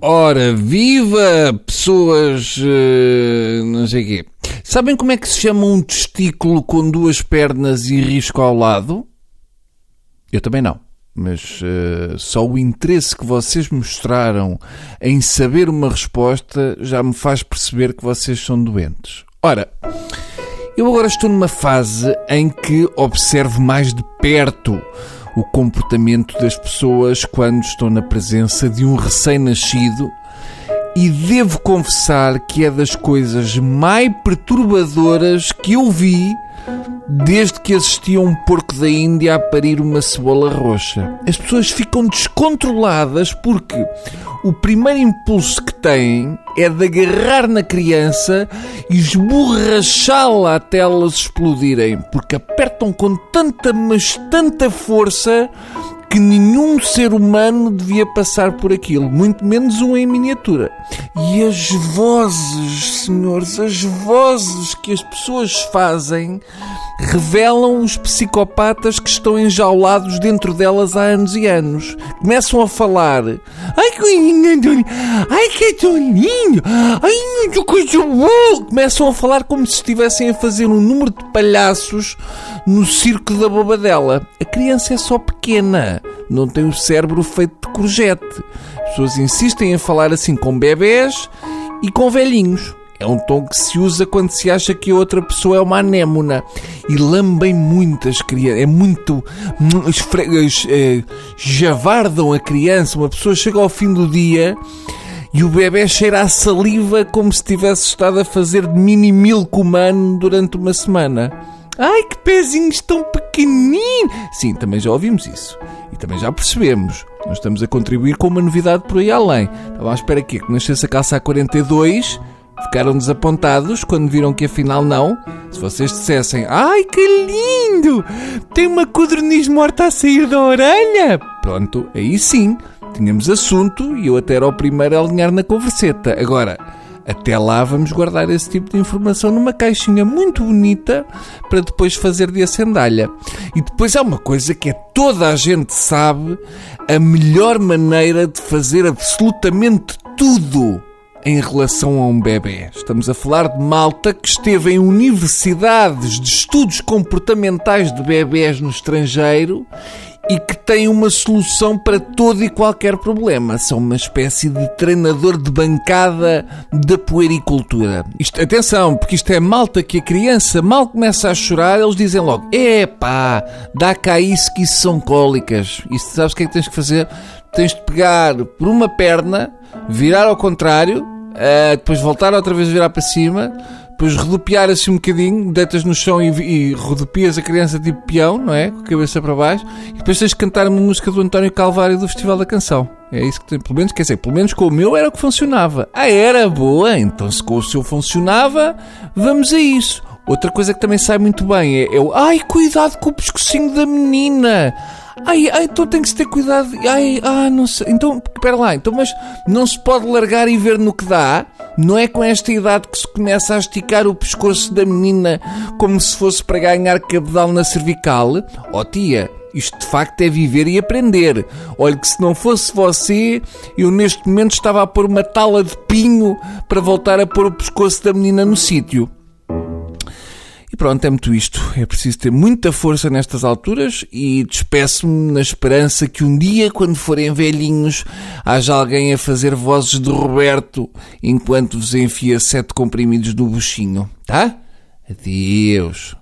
Ora, viva pessoas. eh, não sei quê. Sabem como é que se chama um testículo com duas pernas e risco ao lado? Eu também não. Mas eh, só o interesse que vocês mostraram em saber uma resposta já me faz perceber que vocês são doentes. Ora, eu agora estou numa fase em que observo mais de perto o comportamento das pessoas quando estão na presença de um recém-nascido e devo confessar que é das coisas mais perturbadoras que eu vi desde que assisti a um porco da Índia a parir uma cebola roxa. As pessoas ficam descontroladas porque o primeiro impulso que têm é de agarrar na criança e esborrachá-la até elas explodirem, porque apertam com tanta, mas tanta força que nenhum ser humano devia passar por aquilo, muito menos um em miniatura. E as vozes, senhores, as vozes que as pessoas fazem revelam os psicopatas que estão enjaulados dentro delas há anos e anos. Começam a falar: Ai que ai que tolinho, ai que coisa boa. Começam a falar como se estivessem a fazer um número de palhaços no circo da bobadela. A criança é só pequena, não tem o cérebro feito de courgette. As pessoas insistem em falar assim com bebés e com velhinhos. É um tom que se usa quando se acha que a outra pessoa é uma anémona. E lambem muitas crianças. É muito. esfre- es- eh, javardam a criança. Uma pessoa chega ao fim do dia e o bebê cheira a saliva como se tivesse estado a fazer de mini milk humano durante uma semana. Ai, que pezinhos tão pequeninos! Sim, também já ouvimos isso. E também já percebemos. Nós estamos a contribuir com uma novidade por aí além. Estava à espera que que nascesse a calça a 42 Ficaram desapontados quando viram que afinal não. Se vocês dissessem, ai que lindo! Tem uma codorniz morta a sair da orelha! Pronto, aí sim, tínhamos assunto e eu até era o primeiro a alinhar na converseta. Agora, até lá vamos guardar esse tipo de informação numa caixinha muito bonita para depois fazer de acendalha. E depois há uma coisa que é toda a gente sabe, a melhor maneira de fazer absolutamente tudo em relação a um bebê. Estamos a falar de malta que esteve em universidades de estudos comportamentais de bebés no estrangeiro e que tem uma solução para todo e qualquer problema. São uma espécie de treinador de bancada da puericultura. Isto, atenção, porque isto é malta que a criança mal começa a chorar, eles dizem logo: Epá, dá cá isso que isso são cólicas. E sabes o que é que tens que fazer? Tens de pegar por uma perna, virar ao contrário, eh, depois voltar outra vez a virar para cima, depois rodopiar assim um bocadinho, deitas no chão e, e rodopias a criança tipo peão, não é? Com a cabeça para baixo, e depois tens de cantar uma música do António Calvário do Festival da Canção. É isso que tem, pelo menos, quer dizer, pelo menos com o meu era o que funcionava. Ah, era boa, então se com o seu funcionava, vamos a isso. Outra coisa que também sai muito bem é, é o ai, cuidado com o pescocinho da menina. Ai, ai, então tem que se ter cuidado. Ai, ah, não sei. Então, espera lá, então, mas não se pode largar e ver no que dá? Não é com esta idade que se começa a esticar o pescoço da menina como se fosse para ganhar cabedal na cervical? Oh, tia, isto de facto é viver e aprender. Olha que se não fosse você, eu neste momento estava a pôr uma tala de pinho para voltar a pôr o pescoço da menina no sítio. Pronto, é muito isto. É preciso ter muita força nestas alturas e despeço-me na esperança que um dia, quando forem velhinhos, haja alguém a fazer vozes de Roberto enquanto vos enfia sete comprimidos no buchinho. Tá? Adeus.